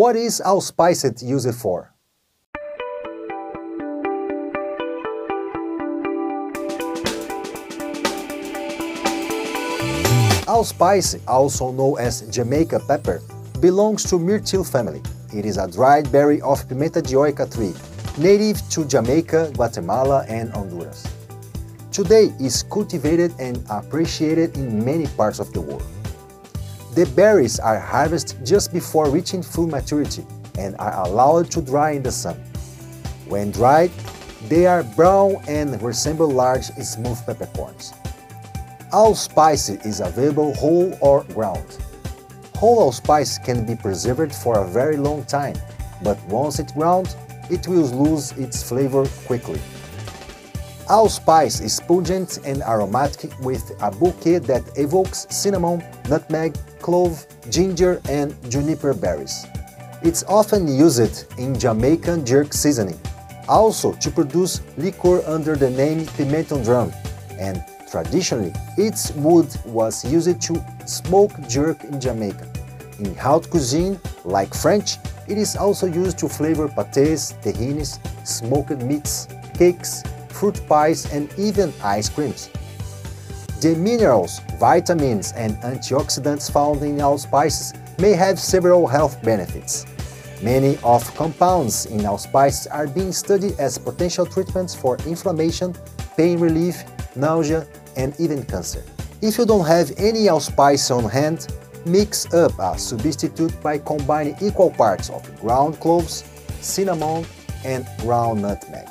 What is allspice used for? Allspice, also known as Jamaica pepper, belongs to myrtle family. It is a dried berry of Pimenta dioica tree, native to Jamaica, Guatemala, and Honduras. Today is cultivated and appreciated in many parts of the world. The berries are harvested just before reaching full maturity and are allowed to dry in the sun. When dried, they are brown and resemble large smooth peppercorns. Allspice is available whole or ground. Whole allspice can be preserved for a very long time, but once it's ground, it will lose its flavor quickly. Allspice is pungent and aromatic with a bouquet that evokes cinnamon, nutmeg, clove, ginger, and juniper berries. It's often used in Jamaican jerk seasoning, also to produce liquor under the name pimento dram, and traditionally, its wood was used to smoke jerk in Jamaica. In haute cuisine, like French, it is also used to flavor pâtés, terrines, smoked meats, cakes, fruit pies, and even ice creams. The minerals, vitamins, and antioxidants found in allspices may have several health benefits. Many of compounds in allspices are being studied as potential treatments for inflammation, pain relief, nausea, and even cancer. If you don't have any allspice on hand, mix up a substitute by combining equal parts of ground cloves, cinnamon, and ground nutmeg.